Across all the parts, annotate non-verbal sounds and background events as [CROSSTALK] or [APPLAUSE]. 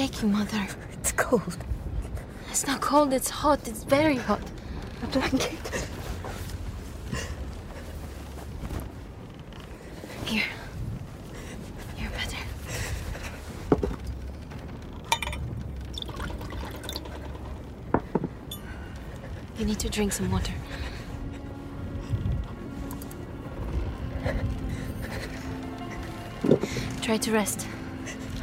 shaking, Mother. It's cold. It's not cold, it's hot. It's very hot. A blanket. Here. You're better. You need to drink some water. Try to rest.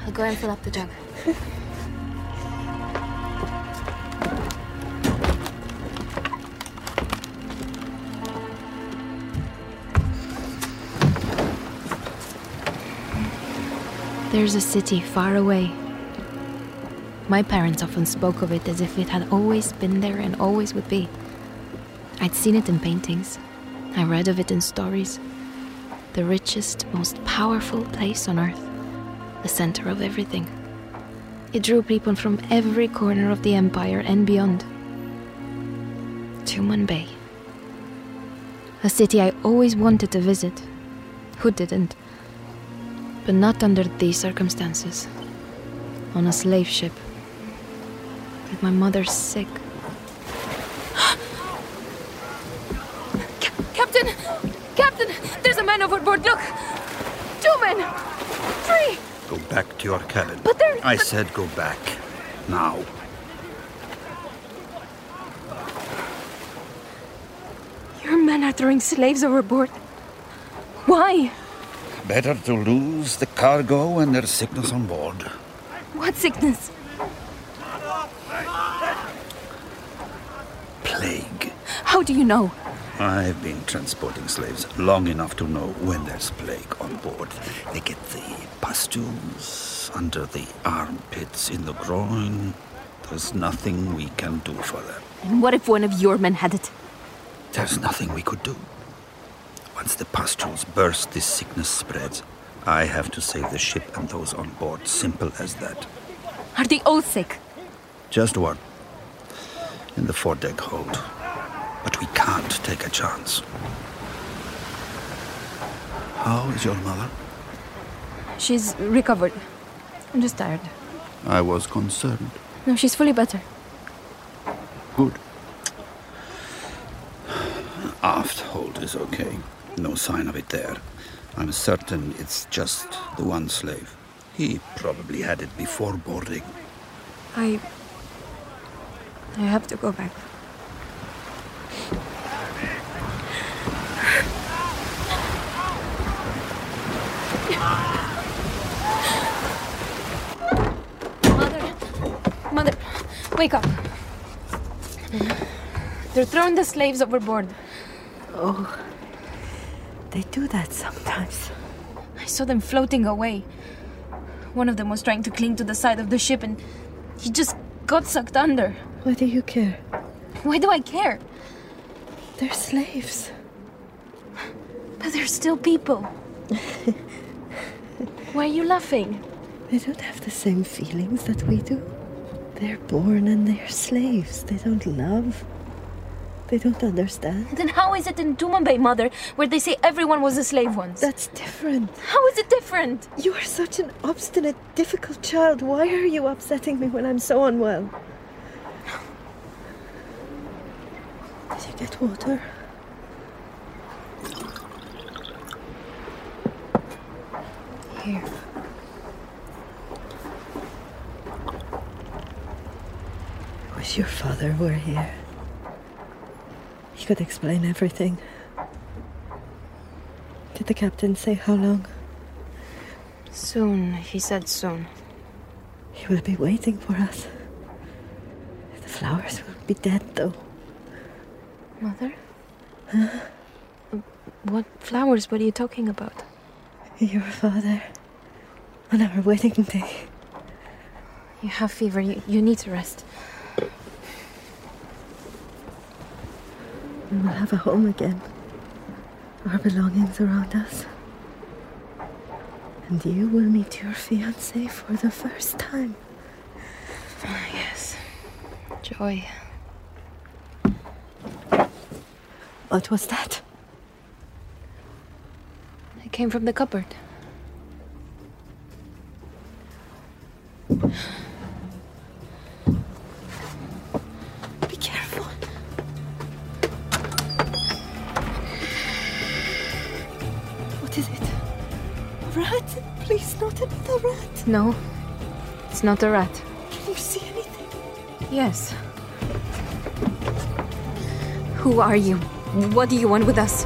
I'll go and fill up the jug. [LAUGHS] There's a city far away. My parents often spoke of it as if it had always been there and always would be. I'd seen it in paintings. I read of it in stories. The richest, most powerful place on earth. The center of everything. It drew people from every corner of the empire and beyond. Tumanbay. A city I always wanted to visit. Who didn't? But not under these circumstances. On a slave ship. With my mother sick. Captain! Captain! There's a man overboard! Look! Two men! Three! Go back to your cabin. But there. I said go back. Now. Your men are throwing slaves overboard. Why? Better to lose the cargo and their sickness on board. What sickness? Plague. How do you know? I've been transporting slaves long enough to know when there's plague on board. They get the pustules under the armpits, in the groin. There's nothing we can do for them. And what if one of your men had it? There's nothing we could do. Once the pustules burst, this sickness spreads. I have to save the ship and those on board. Simple as that. Are they all sick? Just one. In the foredeck hold. But we can't take a chance. How is your mother? She's recovered. I'm just tired. I was concerned. No, she's fully better. Good. Aft hold is okay. No sign of it there. I'm certain it's just the one slave. He probably had it before boarding. I. I have to go back. Mother. Mother, wake up. They're throwing the slaves overboard. Oh. They do that sometimes. I saw them floating away. One of them was trying to cling to the side of the ship and he just got sucked under. Why do you care? Why do I care? They're slaves. But they're still people. [LAUGHS] Why are you laughing? They don't have the same feelings that we do. They're born and they're slaves. They don't love. They don't understand. Then how is it in Tumanbay, Mother, where they say everyone was a slave once? That's different. How is it different? You are such an obstinate, difficult child. Why are you upsetting me when I'm so unwell? Did you get water? Here. Wish your father were here. He could explain everything. Did the captain say how long? Soon, he said soon. He will be waiting for us. The flowers will be dead, though. Mother? Huh? What flowers? What are you talking about? Your father. On our wedding day. You have fever. You, you need to rest. We will have a home again. Our belongings around us. And you will meet your fiance for the first time. Ah, yes. Joy. What was that? It came from the cupboard. Be careful. What is it? A rat? Please, not another rat. No, it's not a rat. Can you see anything? Yes. Who are you? What do you want with us?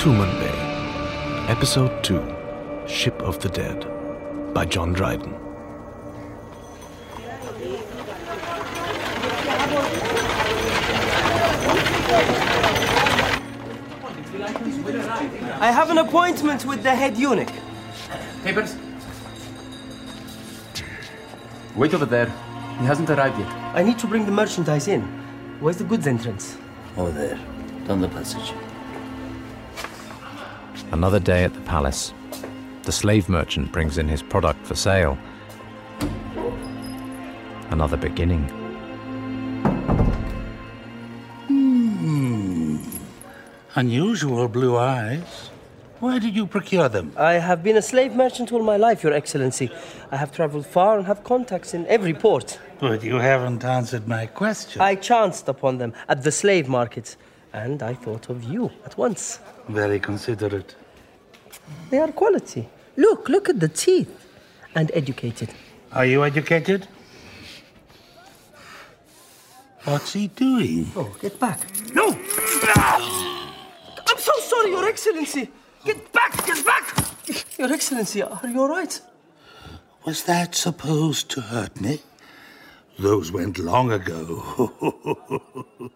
Tumanbay, Episode 2 Ship of the Dead by John Dryden. I have an appointment with the head eunuch. Papers? Wait over there. He hasn't arrived yet. I need to bring the merchandise in. Where's the goods entrance? Over there, down the passage. Another day at the palace. The slave merchant brings in his product for sale. Another beginning. Hmm. Unusual blue eyes. Where did you procure them? I have been a slave merchant all my life, Your Excellency. I have traveled far and have contacts in every port. But you haven't answered my question. I chanced upon them at the slave markets, and I thought of you at once. Very considerate. They are quality. Look, look at the teeth. And educated. Are you educated? What's he doing? Oh, get back. No! I'm so sorry, Your Excellency. Get back! Get back! Your Excellency, are you all right? Was that supposed to hurt me? Those went long ago.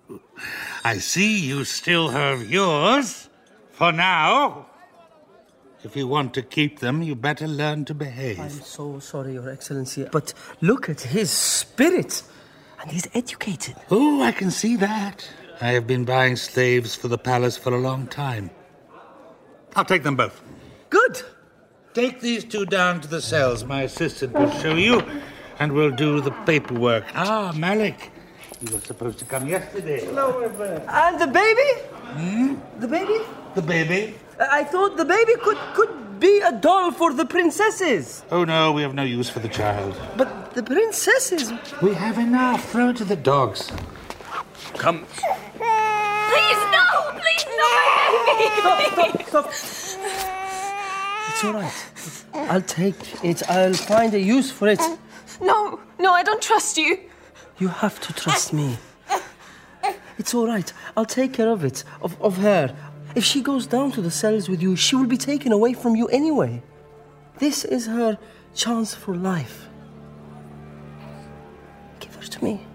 [LAUGHS] I see you still have yours. For now. If you want to keep them, you better learn to behave. I'm so sorry, Your Excellency. But look at his spirit. And he's educated. Oh, I can see that. I have been buying slaves for the palace for a long time. I'll take them both. Good. Take these two down to the cells. My assistant will show you, and we'll do the paperwork. Ah, Malik. You were supposed to come yesterday. Hello, my friend. And the baby? Hmm? The baby? The baby? I thought the baby could could be a doll for the princesses. Oh, no, we have no use for the child. But the princesses. We have enough. Throw it to the dogs. Come. Please, no! Please, no! Stop, stop. It's all right. I'll take it. I'll find a use for it. No, no, I don't trust you. You have to trust eh, me. Eh, eh. It's all right. I'll take care of it, of, of her. If she goes down to the cells with you, she will be taken away from you anyway. This is her chance for life. Give her to me.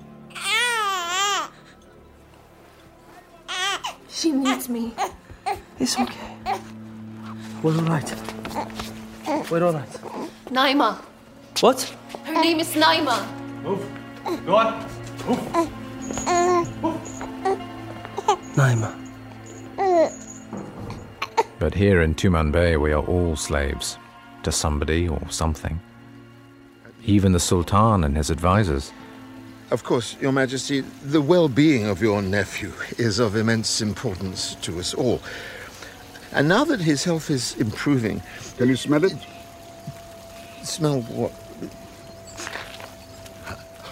She needs me. It's okay. We're all right. We're all right. Naima. What? Her name is Naima. Move. Go on. Naima. But here in Tumanbay, we are all slaves to somebody or something. Even the Sultan and his advisors. Of course, Your Majesty, the well being of your nephew is of immense importance to us all. And now that his health is improving. Can you smell it? Smell what?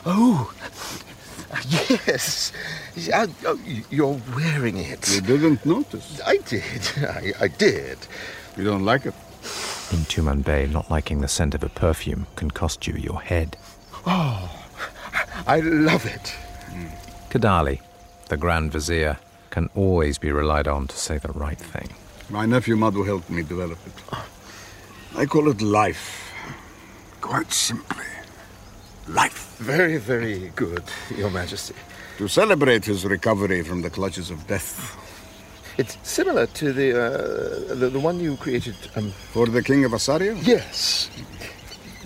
Oh, yes. Oh, You're wearing it. You didn't notice. I did. [LAUGHS] I, I did. You don't like it? In Tumanbay, not liking the scent of a perfume can cost you your head. Oh, I love it. Kadali, the Grand Vizier, can always be relied on to say the right thing. My nephew Madhu helped me develop it. I call it life. Quite simply, life. Very, very good, Your Majesty. To celebrate his recovery from the clutches of death. It's similar to the uh, the, the one you created. Um, For the King of Asaria? yes,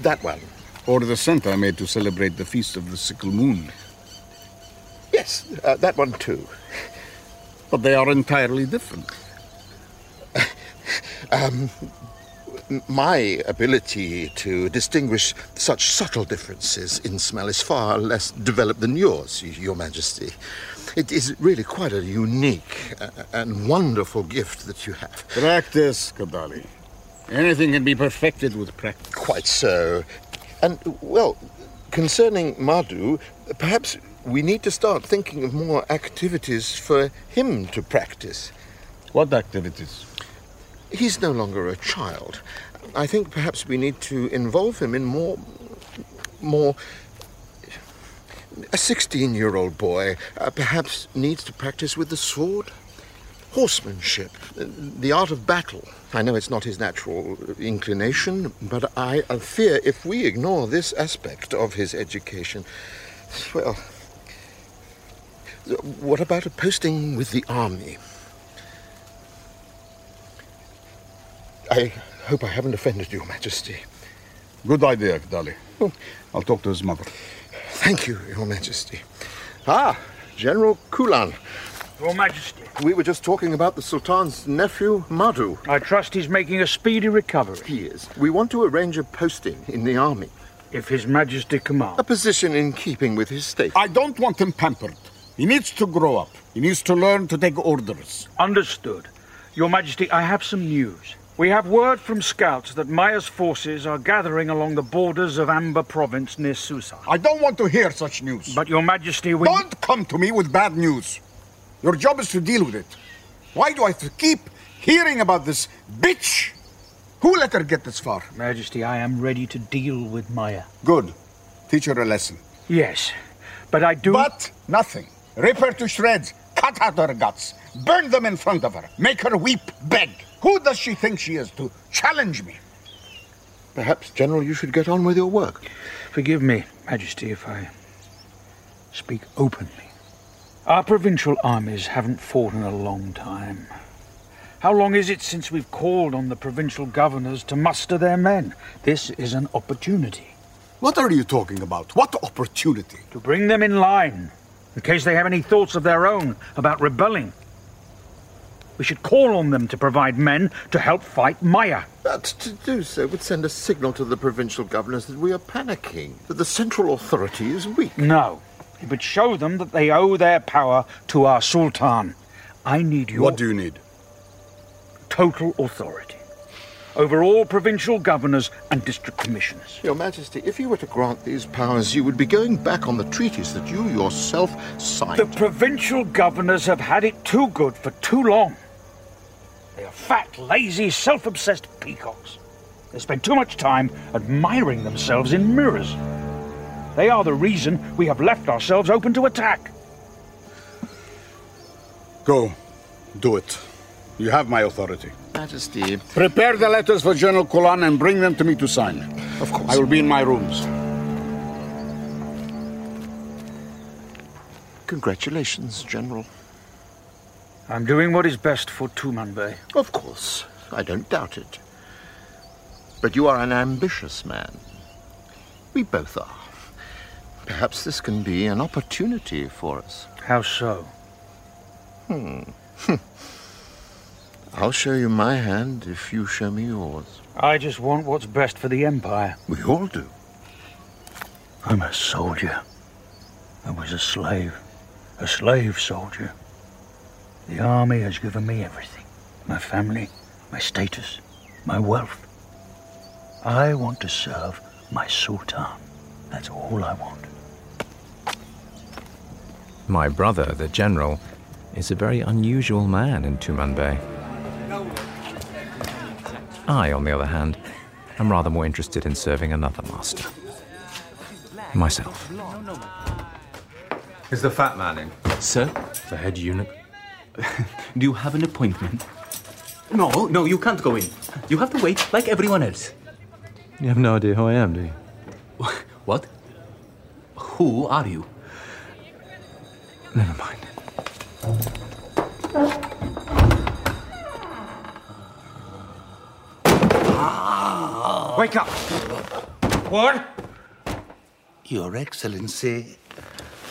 that one. Or the scent I made to celebrate the feast of the sickle moon. Yes, uh, that one too. But they are entirely different. [LAUGHS] Um, my ability to distinguish such subtle differences in smell is far less developed than yours, Your Majesty. It is really quite a unique and wonderful gift that you have. Practice, Kadali. Anything can be perfected with practice. Quite so. And, well, concerning Madhu, perhaps we need to start thinking of more activities for him to practice. What activities? He's no longer a child. I think perhaps we need to involve him in more. more. A 16 year old boy uh, perhaps needs to practice with the sword, horsemanship, the art of battle. I know it's not his natural inclination, but I fear if we ignore this aspect of his education, well. What about a posting with the army? I hope I haven't offended Your Majesty. Good idea, Kadali. I'll talk to his mother. Thank you, Your Majesty. Ah, General Kulan. Your Majesty. We were just talking about the Sultan's nephew, Madhu. I trust he's making a speedy recovery. He is. We want to arrange a posting in the army. If His Majesty commands. A position in keeping with his state. I don't want him pampered. He needs to grow up. He needs to learn to take orders. Understood. Your Majesty, I have some news. We have word from scouts that Maya's forces are gathering along the borders of Amber Province near Susa. I don't want to hear such news. But, Your Majesty, we. Don't come to me with bad news. Your job is to deal with it. Why do I have to keep hearing about this bitch? Who let her get this far? Majesty, I am ready to deal with Maya. Good. Teach her a lesson. Yes, but I do. But nothing. Rip her to shreds. Cut out her guts. Burn them in front of her. Make her weep, beg. Who does she think she is to challenge me? Perhaps, General, you should get on with your work. Forgive me, Majesty, if I speak openly. Our provincial armies haven't fought in a long time. How long is it since we've called on the provincial governors to muster their men? This is an opportunity. What are you talking about? What opportunity? To bring them in line, in case they have any thoughts of their own about rebelling. We should call on them to provide men to help fight Maya. But to do so would send a signal to the provincial governors that we are panicking, that the central authority is weak. No. It would show them that they owe their power to our Sultan. I need your What do you need? total authority. over all provincial governors and district commissioners. Your Majesty, if you were to grant these powers, you would be going back on the treaties that you yourself signed. The provincial governors have had it too good for too long. They are fat, lazy, self obsessed peacocks. They spend too much time admiring themselves in mirrors. They are the reason we have left ourselves open to attack. Go. Do it. You have my authority. Majesty. Prepare the letters for General Kulan and bring them to me to sign. Of course. I will be in my rooms. Congratulations, General. I'm doing what is best for Tumanbay. Of course. I don't doubt it. But you are an ambitious man. We both are. Perhaps this can be an opportunity for us. How so? Hmm. [LAUGHS] I'll show you my hand if you show me yours. I just want what's best for the Empire. We all do. I'm a soldier. I was a slave. A slave soldier. The army has given me everything my family, my status, my wealth. I want to serve my Sultan. That's all I want. My brother, the general, is a very unusual man in Tumanbay. I, on the other hand, am rather more interested in serving another master. Myself. Is the fat man in? Sir? The head eunuch? [LAUGHS] Do you have an appointment? No, no, you can't go in. You have to wait like everyone else. You have no idea who I am, do you? [LAUGHS] What? Who are you? Never mind. Ah. Wake up! What? Your Excellency,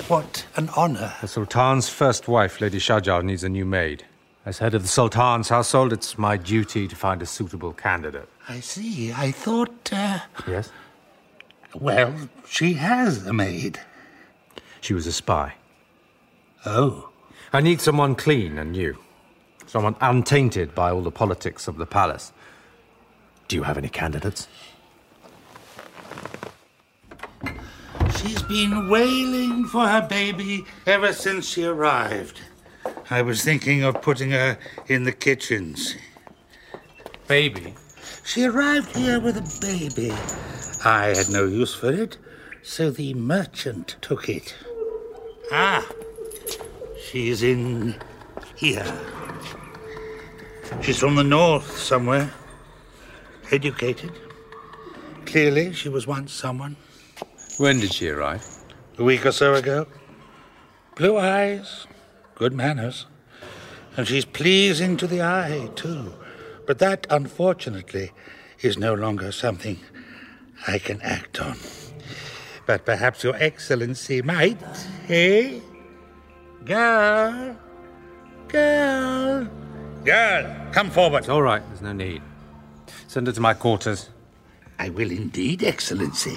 what an honor. The Sultan's first wife, Lady Shajar, needs a new maid. As head of the Sultan's household, it's my duty to find a suitable candidate. I see. I thought, uh, Yes? well, she has a maid. She was a spy. Oh. I need someone clean and new. Someone untainted by all the politics of the palace. Do you have any candidates? She's been wailing for her baby ever since she arrived. I was thinking of putting her in the kitchens. Baby? She arrived here with a baby. I had no use for it, so the merchant took it. Ah, she's in here. She's from the north somewhere. Educated. Clearly, she was once someone. When did she arrive? A week or so ago. Blue eyes, good manners. And she's pleasing to the eye, too. But that, unfortunately, is no longer something I can act on. But perhaps Your Excellency might, eh? Girl, girl, girl, come forward. It's all right, there's no need. Send her to my quarters. I will indeed, Excellency.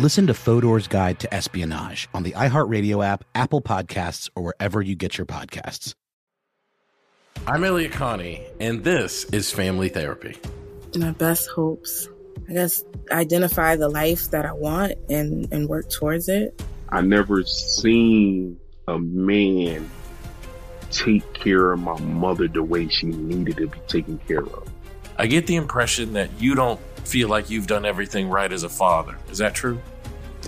Listen to Fodor's Guide to Espionage on the iHeartRadio app, Apple Podcasts, or wherever you get your podcasts. I'm Elliot Connie, and this is Family Therapy. My best hopes, I guess, identify the life that I want and, and work towards it. I never seen a man take care of my mother the way she needed to be taken care of. I get the impression that you don't feel like you've done everything right as a father. Is that true?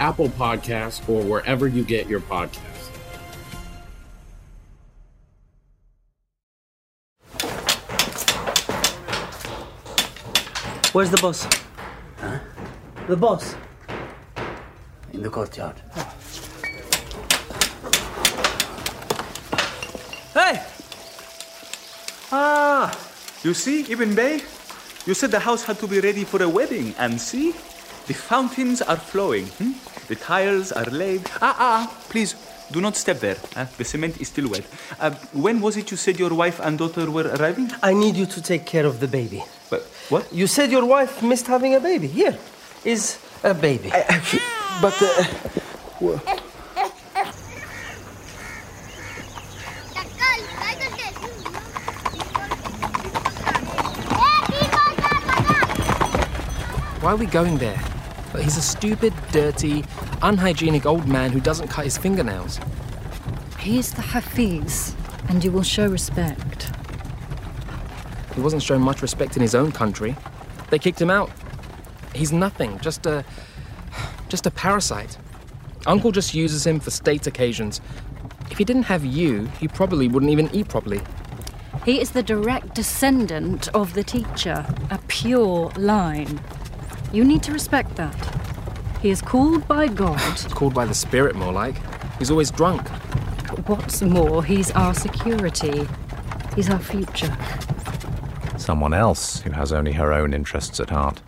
Apple Podcasts, or wherever you get your podcasts. Where's the boss? Huh? The boss. In the courtyard. Hey! Ah, you see, Ibn Bai? You said the house had to be ready for a wedding, and see? The fountains are flowing. Hmm? The tiles are laid. Ah, ah, please, do not step there. Uh, the cement is still wet. Uh, when was it you said your wife and daughter were arriving? I need you to take care of the baby. But what? You said your wife missed having a baby. Here is a baby. I, I, but. Uh, well, Why are we going there? But he's a stupid, dirty, unhygienic old man who doesn't cut his fingernails. He is the Hafiz, and you will show respect. He wasn't showing much respect in his own country. They kicked him out. He's nothing, just a. just a parasite. Uncle just uses him for state occasions. If he didn't have you, he probably wouldn't even eat properly. He is the direct descendant of the teacher, a pure line. You need to respect that. He is called by God. [LAUGHS] called by the spirit, more like. He's always drunk. What's more, he's our security. He's our future. Someone else who has only her own interests at heart.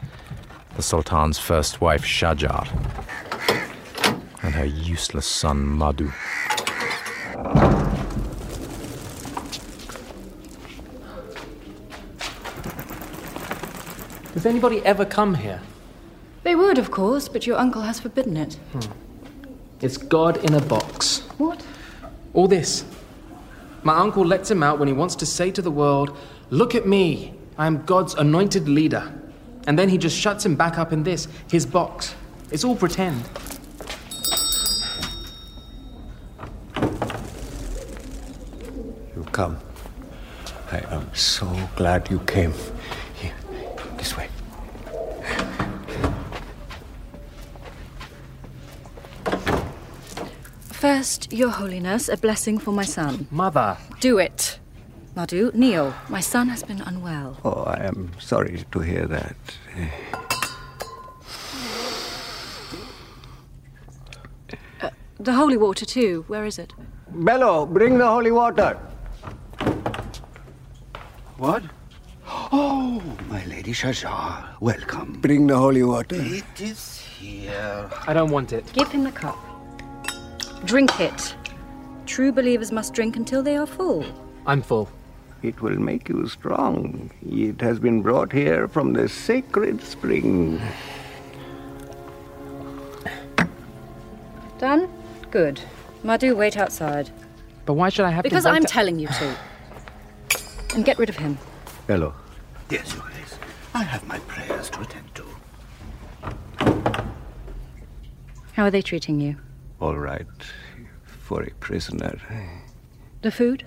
The Sultan's first wife, Shajar, and her useless son, Madhu. Does anybody ever come here? They would, of course, but your uncle has forbidden it. Hmm. It's God in a box. What? All this. My uncle lets him out when he wants to say to the world, Look at me, I am God's anointed leader. And then he just shuts him back up in this, his box. It's all pretend. You come. I am so glad you came. First, Your Holiness, a blessing for my son. Mother. Do it. Madhu, kneel. My son has been unwell. Oh, I am sorry to hear that. Uh, the holy water, too. Where is it? Bello, bring the holy water. What? Oh, my Lady Shajar, welcome. Bring the holy water. It is here. I don't want it. Give him the cup. Drink it. True believers must drink until they are full. I'm full. It will make you strong. It has been brought here from the sacred spring. Done? Good. Madhu, wait outside. But why should I have Because to? Because I'm telling you to. And get rid of him. Hello. Yes, Your Grace. I have my prayers to attend to. How are they treating you? All right. For a prisoner, The food?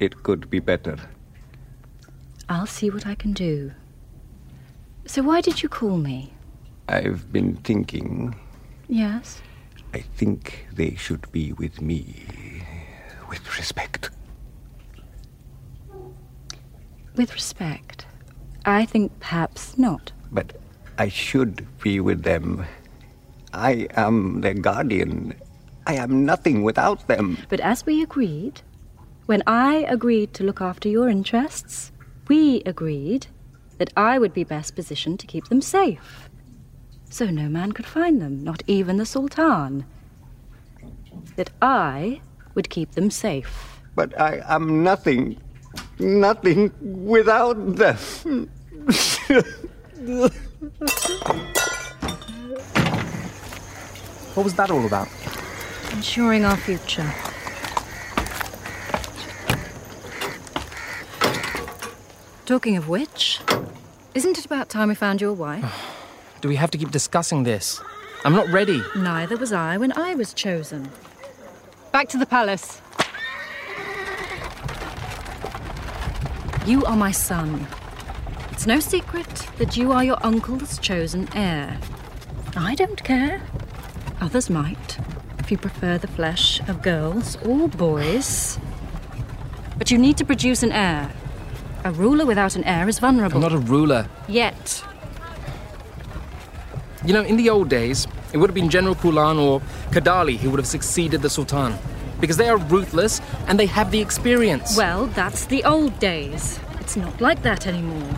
it could be better. I'll see what I can do. So, why did you call me? I've been thinking. Yes? I think they should be with me. With respect. With respect. I think perhaps not. But I should be with them. I am their guardian. I am nothing without them. But as we agreed, when I agreed to look after your interests, we agreed that I would be best positioned to keep them safe. So no man could find them, not even the Sultan. That I would keep them safe. But I am nothing. Nothing without them. [LAUGHS] What was that all about? Ensuring our future. Talking of which, isn't it about time we found your wife? [SIGHS] Do we have to keep discussing this? I'm not ready. Neither was I when I was chosen. Back to the palace. You are my son. It's no secret that you are your uncle's chosen heir. I don't care. Others might, if you prefer the flesh of girls or boys. But you need to produce an heir. A ruler without an heir is vulnerable. I'm not a ruler. Yet. You know, in the old days, it would have been General Kulan or Kadali who would have succeeded the Sultan. Because they are ruthless and they have the experience. Well, that's the old days. It's not like that anymore.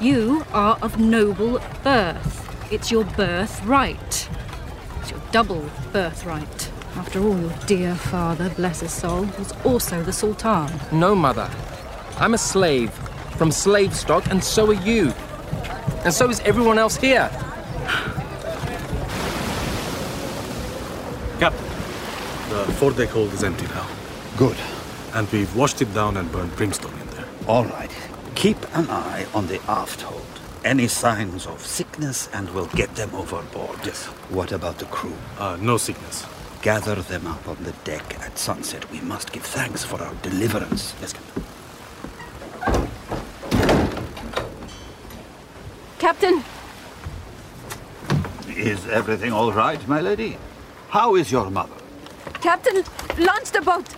You are of noble birth. It's your birthright. It's your double birthright. After all, your dear father, bless his soul, was also the Sultan. No, mother. I'm a slave from slave stock, and so are you. And so is everyone else here. Captain, the foredeck hold is empty now. Good. And we've washed it down and burned brimstone in there. All right. Keep an eye on the aft hold. Any signs of sickness, and we'll get them overboard. Yes. What about the crew? Uh, no sickness. Gather them up on the deck at sunset. We must give thanks for our deliverance. Yes, Captain. Captain, Is everything all right, my lady? How is your mother? Captain, launch the boat.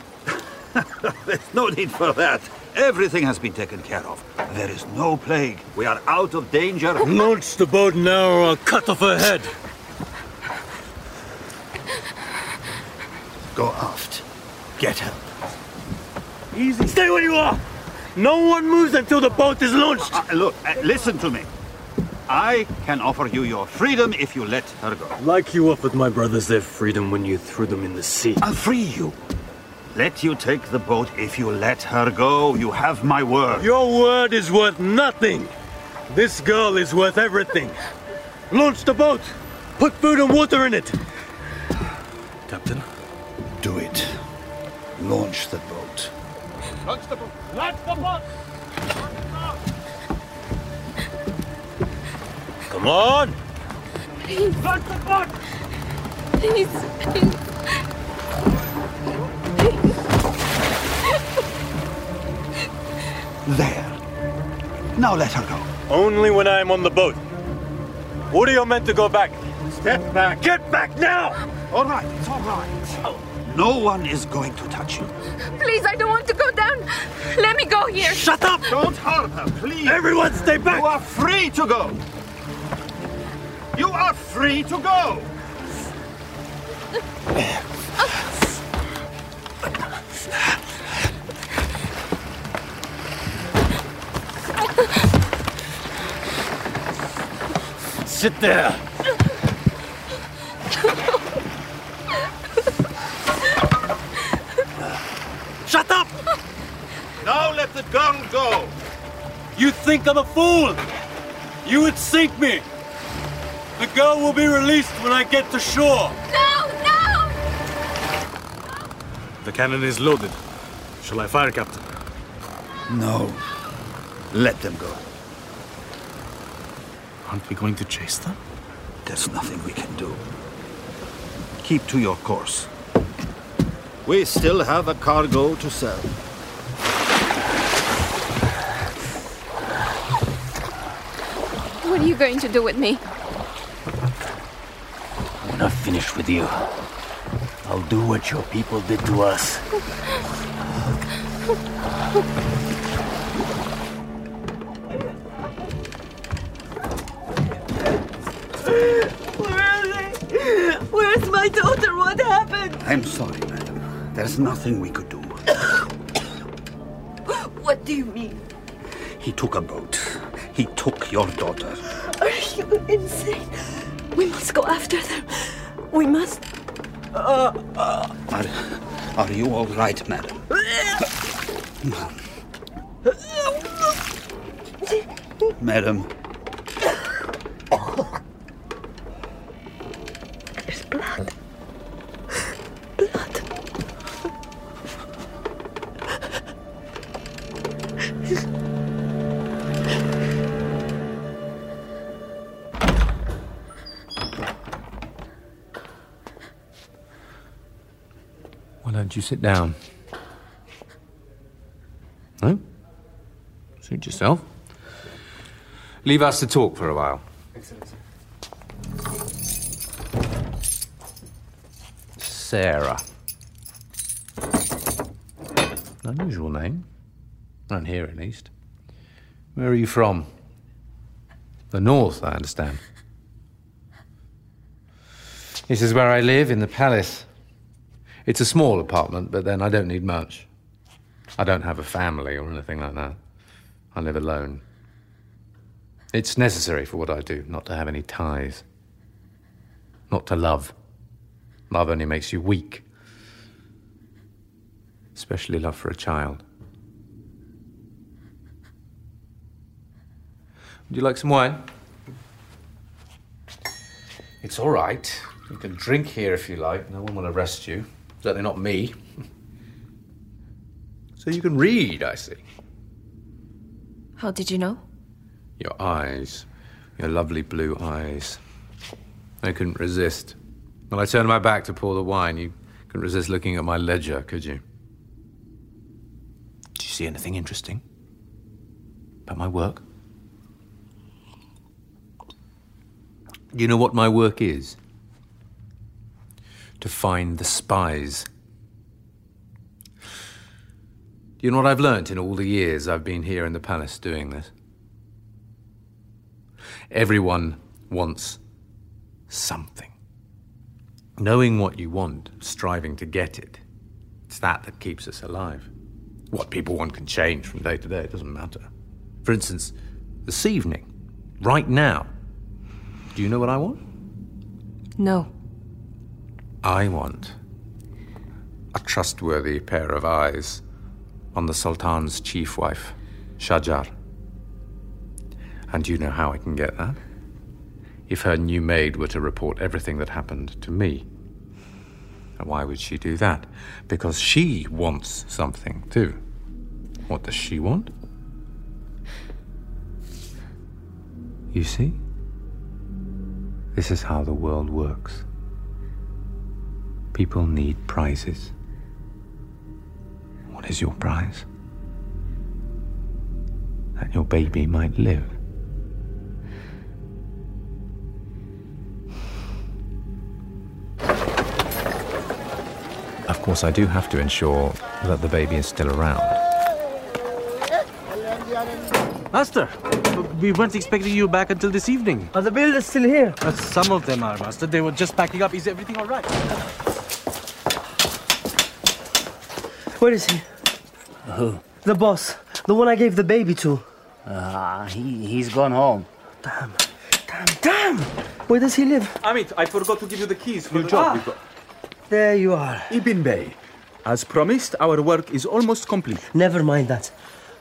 [LAUGHS] There's no need for that. Everything has been taken care of. There is no plague. We are out of danger. Launch the boat now or I'll cut off her head. Go aft. Get help. Easy. Stay where you are. No one moves until the boat is launched. Uh, look, uh, listen to me. I can offer you your freedom if you let her go. Like you offered my brothers their freedom when you threw them in the sea. I'll free you. Let you take the boat if you let her go. You have my word. Your word is worth nothing. This girl is worth everything. Launch the boat. Put food and water in it. Captain? Do it. Launch the boat. Launch the boat. Launch the boat. Come on. Please. Launch the boat! Please, please. [LAUGHS] There. Now let her go. Only when I am on the boat. What are you meant to go back? Step back. Get back now! All right, it's all right. No one is going to touch you. Please, I don't want to go down. Let me go here. Shut up! Don't harm her, please. Everyone stay back! You are free to go. You are free to go. Sit there. Shut up! Now let the gun go. You think I'm a fool? You would sink me. The girl will be released when I get to shore. No! The cannon is loaded. Shall I fire, Captain? No. Let them go. Aren't we going to chase them? There's nothing we can do. Keep to your course. We still have a cargo to sell. What are you going to do with me? When I've finished with you, I'll do what your people did to us. Where are they? Where's my daughter? What happened? I'm sorry, madam. There's nothing we could do. What do you mean? He took a boat. He took your daughter. Are you insane? We must go after them. We must. Are, are you all right, madam? Madam, Don't you sit down? No? Suit yourself. Leave us to talk for a while. Excellent. Sarah. An unusual name. Around here, at least. Where are you from? The north, I understand. This is where I live, in the palace. It's a small apartment, but then I don't need much. I don't have a family or anything like that. I live alone. It's necessary for what I do not to have any ties, not to love. Love only makes you weak, especially love for a child. Would you like some wine? It's all right. You can drink here if you like. No one will arrest you. Certainly not me. [LAUGHS] So you can read, I see. How did you know? Your eyes. Your lovely blue eyes. I couldn't resist. When I turned my back to pour the wine, you couldn't resist looking at my ledger, could you? Did you see anything interesting? About my work? Do you know what my work is? To find the spies. Do you know what I've learnt in all the years I've been here in the palace doing this? Everyone wants something. Knowing what you want, striving to get it, it's that that keeps us alive. What people want can change from day to day, it doesn't matter. For instance, this evening, right now, do you know what I want? No. I want a trustworthy pair of eyes on the Sultan's chief wife, Shajar. And you know how I can get that? If her new maid were to report everything that happened to me. And why would she do that? Because she wants something too. What does she want? You see? This is how the world works. People need prizes. What is your prize? That your baby might live. Of course, I do have to ensure that the baby is still around. Master, we weren't expecting you back until this evening. Are the builders still here? Uh, some of them are, Master. They were just packing up. Is everything all right? Where is he? Who? The boss. The one I gave the baby to. Uh, he, he's gone home. Damn. Damn, damn! Where does he live? Amit, I forgot to give you the keys for You the job. job. There you are. Ibn Bai. As promised, our work is almost complete. Never mind that.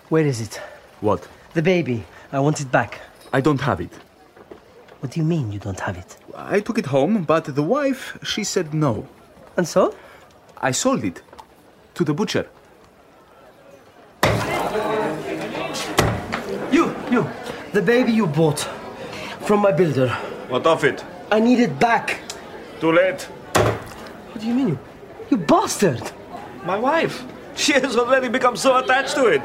Where is it? What? The baby. I want it back. I don't have it. What do you mean you don't have it? I took it home, but the wife, she said no. And so? I sold it to the butcher. You, you. The baby you bought from my builder. What of it? I need it back. Too late. What do you mean, you, you bastard? My wife. She has already become so attached to it.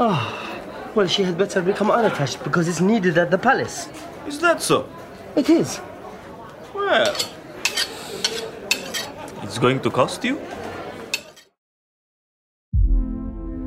Oh, well, she had better become unattached because it's needed at the palace. Is that so? It is. Well, it's going to cost you?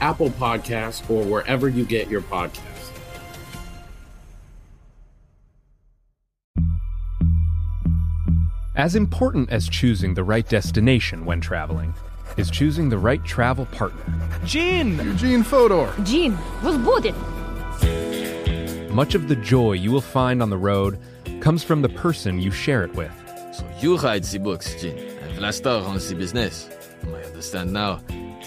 Apple Podcasts, or wherever you get your podcasts. As important as choosing the right destination when traveling is choosing the right travel partner. Gene! Eugene Fodor. Gene was booted. Much of the joy you will find on the road comes from the person you share it with. So you write the books, Gene, and Vlasta runs the business. I understand now.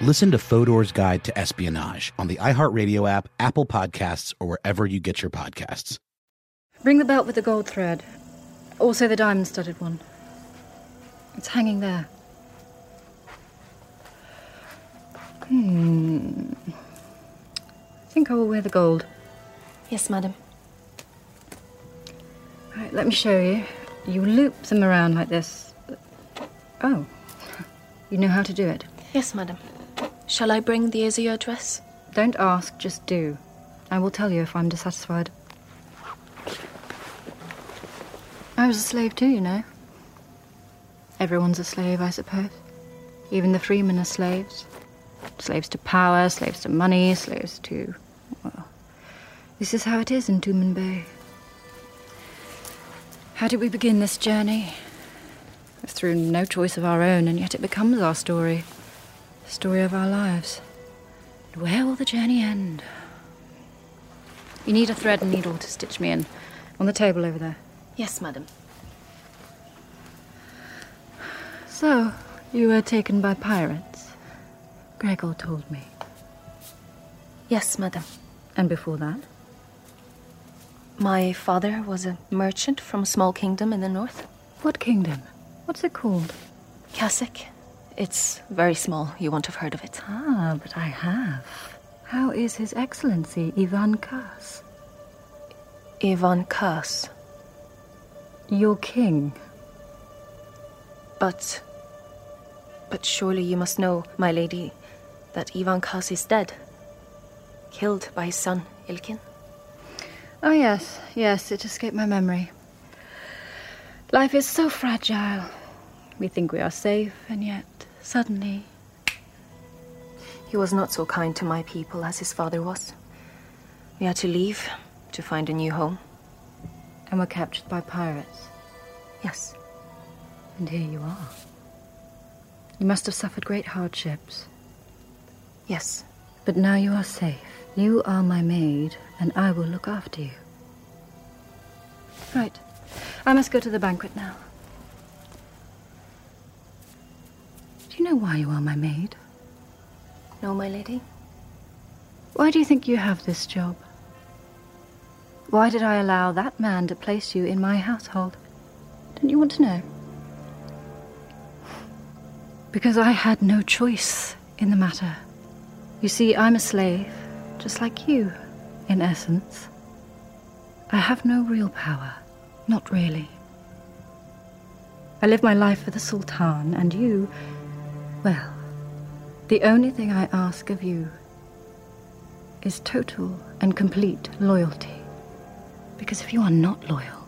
Listen to Fodor's Guide to Espionage on the iHeartRadio app, Apple Podcasts, or wherever you get your podcasts. Bring the belt with the gold thread. Also the diamond studded one. It's hanging there. Hmm. I think I will wear the gold. Yes, madam. All right, let me show you. You loop them around like this. Oh. [LAUGHS] You know how to do it. Yes, madam. Shall I bring the Azure dress? Don't ask, just do. I will tell you if I'm dissatisfied. I was a slave too, you know. Everyone's a slave, I suppose. Even the freemen are slaves. Slaves to power, slaves to money, slaves to. Well, this is how it is in Tumanbay. How did we begin this journey? Through no choice of our own, and yet it becomes our story. The story of our lives. And where will the journey end? You need a thread and needle to stitch me in. On the table over there. Yes, madam. So, you were taken by pirates? Gregor told me. Yes, madam. And before that? My father was a merchant from a small kingdom in the north. What kingdom? What's it called? Kasek. It's very small. You won't have heard of it. Ah, but I have. How is His Excellency Ivan Kas? Ivan Kas. Your king. But. But surely you must know, my lady, that Ivan Kas is dead. Killed by his son, Ilkin. Oh, yes, yes, it escaped my memory. Life is so fragile. We think we are safe, and yet, suddenly. He was not so kind to my people as his father was. We had to leave to find a new home. And were captured by pirates. Yes. And here you are. You must have suffered great hardships. Yes. But now you are safe. You are my maid, and I will look after you. Right. I must go to the banquet now. Do you know why you are my maid? No, my lady. Why do you think you have this job? Why did I allow that man to place you in my household? Don't you want to know? Because I had no choice in the matter. You see, I'm a slave, just like you, in essence. I have no real power. Not really. I live my life for the Sultan, and you, well, the only thing I ask of you is total and complete loyalty. Because if you are not loyal,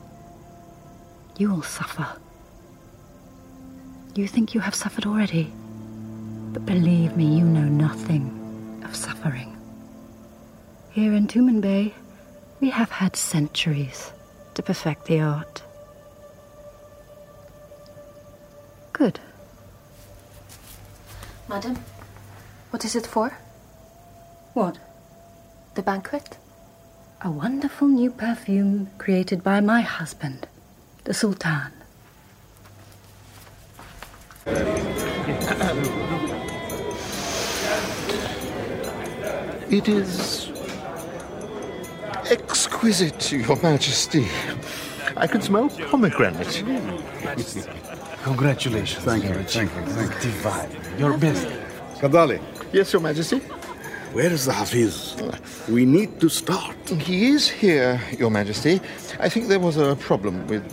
you will suffer. You think you have suffered already, but believe me, you know nothing of suffering. Here in Tumanbay, we have had centuries to perfect the art. Good. Madam, what is it for? What? The banquet? A wonderful new perfume created by my husband, the Sultan. It is exquisite, Your Majesty. I can smell pomegranate. [LAUGHS] Congratulations. Thank you. Thank you. Thank you. Divine. Your best. Kadali. Yes, Your Majesty. Where is the Hafiz? We need to start. He is here, Your Majesty. I think there was a problem with.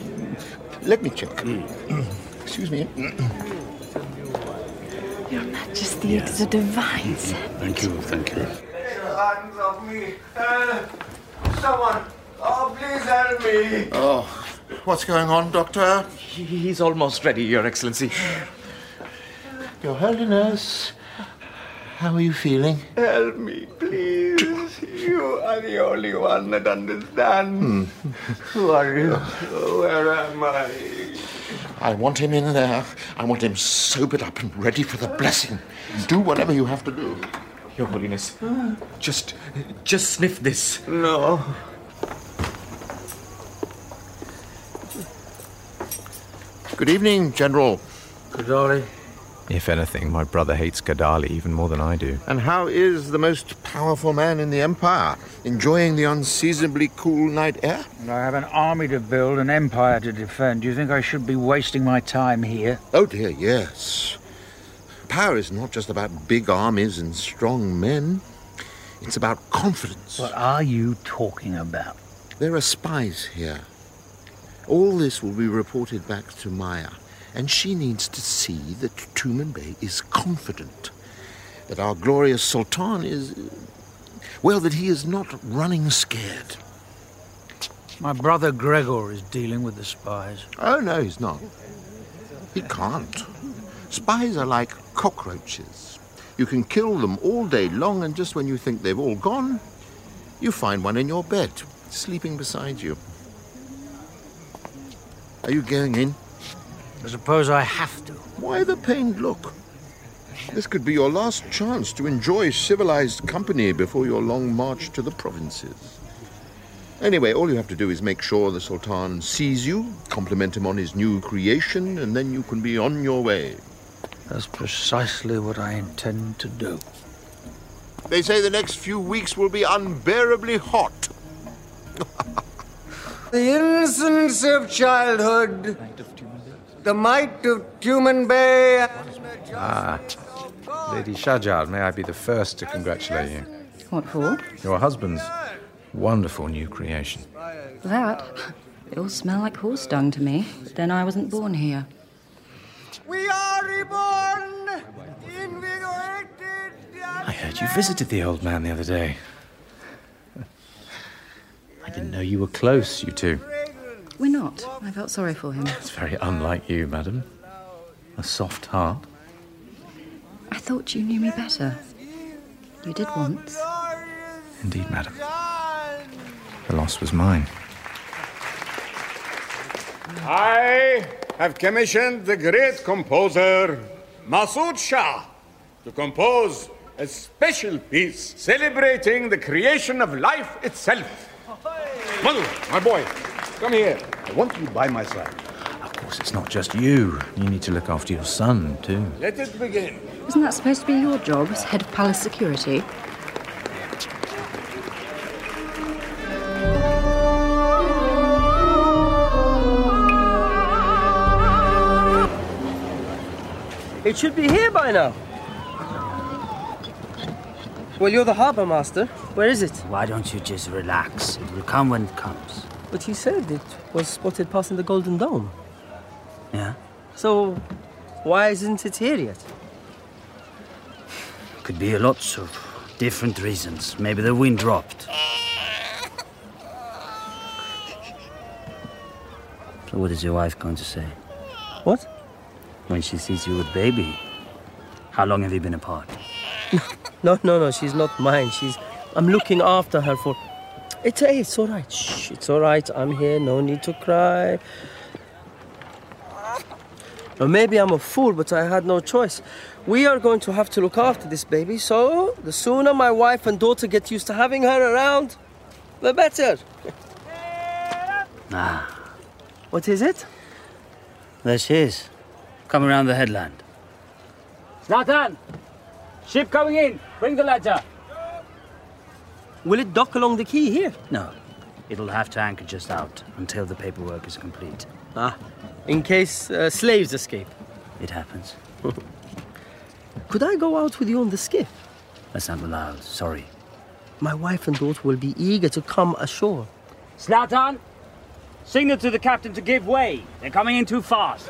Let me check. [CLEARS THROAT] Excuse me. Your Majesty. It's a divine Thank you, thank you. Hands off me. Uh, someone. Oh, please help me. Oh, what's going on, Doctor? He's almost ready, Your Excellency. Your Holiness, how are you feeling? Help me, please. You are the only one that understands. Hmm. Who are you? Where am I? I want him in there. I want him sobered up and ready for the blessing. Do whatever you have to do. Your Holiness, just, just sniff this. No. Good evening, General. Kadali? If anything, my brother hates Kadali even more than I do. And how is the most powerful man in the Empire? Enjoying the unseasonably cool night air? I have an army to build, an empire to defend. Do you think I should be wasting my time here? Oh, dear, yes. Power is not just about big armies and strong men. It's about confidence. What are you talking about? There are spies here. All this will be reported back to Maya, and she needs to see that Tumanbay is confident, that our glorious Sultan is. well, that he is not running scared. My brother Gregor is dealing with the spies. Oh, no, he's not. He can't. Spies are like cockroaches. You can kill them all day long, and just when you think they've all gone, you find one in your bed, sleeping beside you. Are you going in? I suppose I have to. Why the pained look? This could be your last chance to enjoy civilized company before your long march to the provinces. Anyway, all you have to do is make sure the Sultan sees you, compliment him on his new creation, and then you can be on your way. That's precisely what I intend to do. They say the next few weeks will be unbearably hot. [LAUGHS] The innocence of childhood. The might of Tumanbay. Ah, Lady Shajar, may I be the first to congratulate you? What for? Your husband's wonderful new creation. That? They all smell like horse dung to me. But then I wasn't born here. We are reborn, invigorated. I heard you visited the old man the other day. I didn't know you were close, you two. We're not. I felt sorry for him. It's very unlike you, madam. A soft heart. I thought you knew me better. You did once. Indeed, madam. The loss was mine. I have commissioned the great composer Masood Shah to compose a special piece celebrating the creation of life itself. Manu, my boy, come here. I want you by my side. Of course, it's not just you. You need to look after your son, too. Let it begin. Isn't that supposed to be your job as head of palace security? It should be here by now. Well, you're the harbor master. Where is it? Why don't you just relax? It will come when it comes. But you said it was spotted passing the Golden Dome. Yeah? So, why isn't it here yet? Could be lots of different reasons. Maybe the wind dropped. So, what is your wife going to say? What? When she sees you with baby. How long have you been apart? [LAUGHS] No, no, no. She's not mine. She's. I'm looking after her for. It's hey, it's all right. Shh, it's all right. I'm here. No need to cry. Or maybe I'm a fool, but I had no choice. We are going to have to look after this baby, so the sooner my wife and daughter get used to having her around, the better. Ah, What is it? there she is. Come around the headland. Zlatan! Ship coming in! Bring the ladder! Will it dock along the quay here? No, it'll have to anchor just out until the paperwork is complete. Ah, in case uh, slaves escape. It happens. [LAUGHS] Could I go out with you on the skiff? That's not allowed. Sorry. My wife and daughter will be eager to come ashore. Zlatan! Signal to the captain to give way. They're coming in too fast.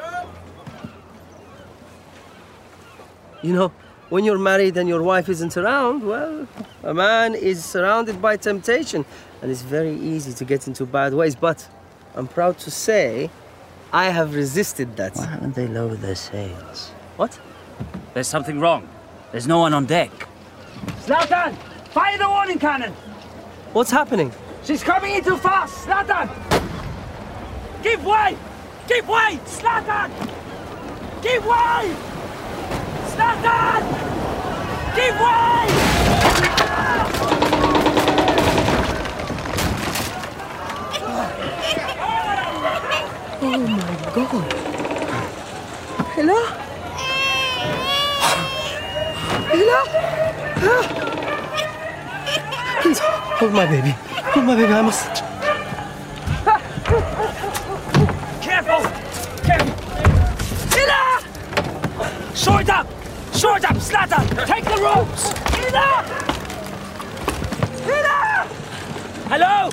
You know, when you're married and your wife isn't around, well, a man is surrounded by temptation and it's very easy to get into bad ways. But I'm proud to say I have resisted that. Why haven't they lowered their sails? What? There's something wrong. There's no one on deck. Zlatan! Fire the warning cannon! What's happening? She's coming in too fast! Zlatan! Give way! Give way! Zlatan! Give way! Give way! Oh my god. Ella? Ella? Please, hold my baby. Hold my baby, I must. Careful! Careful! Ila! Short up! Short up! Zlatan! Take the ropes! Ila! Ila! Hello?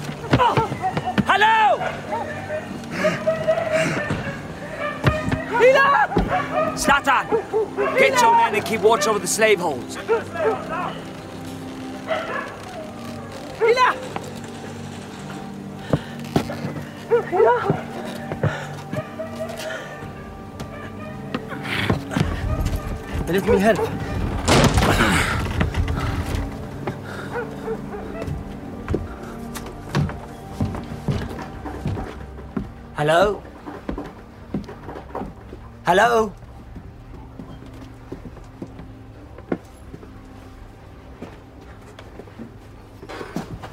Hello? Ila! Zlatan! Get your men and keep watch over the slave holds. Ila! Let me help. Hello? Hello?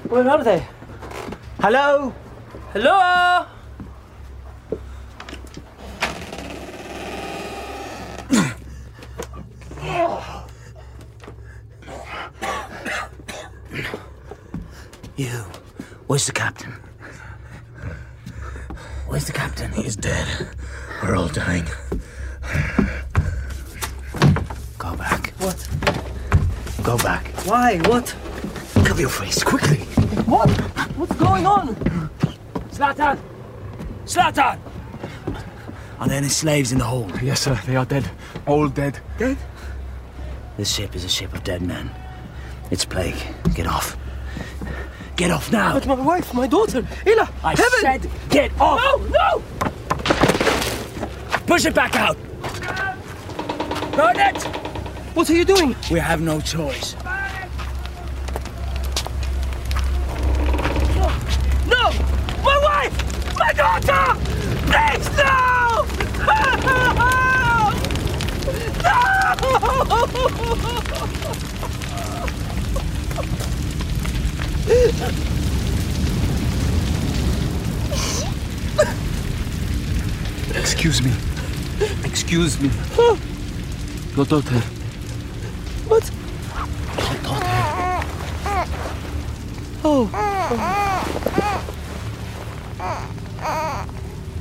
Where are they? Hello? Hello? You. Where's the captain? Where's the captain? He's dead. We're all dying. Go back. What? Go back. Why? What? Cover your face, quickly. What? What's going on? Zlatan! Zlatan! Are there any slaves in the hold? Yes, sir. They are dead. All dead. Dead? This ship is a ship of dead men. It's plague. Get off. Get off now. But my wife, my daughter, Ella, I heaven! said get off! No, no! Push it back out! Burn it! What are you doing? We have no choice. Me. Your daughter. What? Your daughter. Oh.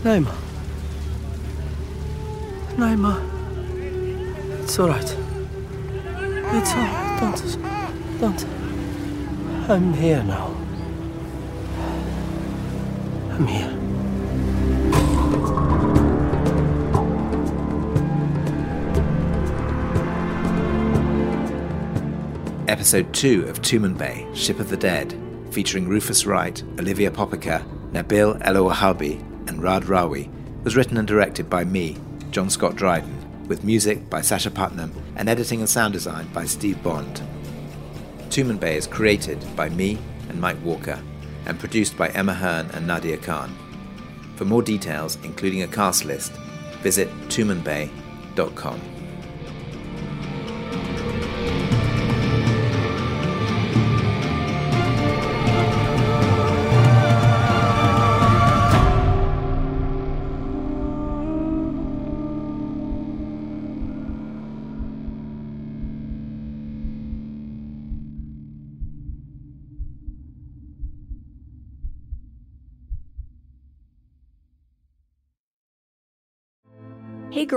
Naima. Naima. It's all right. It's all right. Don't. Don't. I'm here now. I'm here. Episode 2 of Tumanbay, Ship of the Dead, featuring Rufus Wright, Olivia Popica, Nabil Elouahabi, and Raad Rawi, was written and directed by me, John Scott Dryden, with music by Sacha Putnam and editing and sound design by Steve Bond. Tumanbay is created by me and Mike Walker and produced by Emma Hearn and Nadia Khan. For more details, including a cast list, visit tumanbay.com.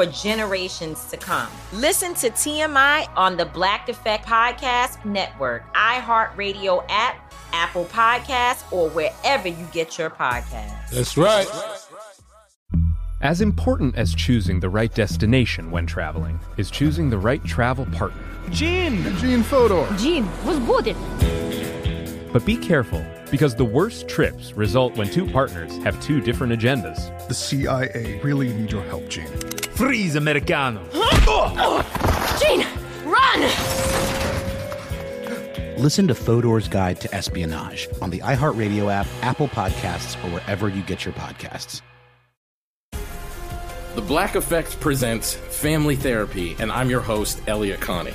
for generations to come. Listen to TMI on the Black Effect Podcast Network, iHeartRadio app, Apple Podcasts, or wherever you get your podcasts. That's right. As important as choosing the right destination when traveling is choosing the right travel partner. Gene! Gene Fodor. Gene was good. But be careful, because the worst trips result when two partners have two different agendas. The CIA really need your help, Gene. Freeze, Americano! Gene, run! Listen to Fodor's Guide to Espionage on the iHeartRadio app, Apple Podcasts, or wherever you get your podcasts. The Black Effect presents Family Therapy, and I'm your host, Elliot Connie.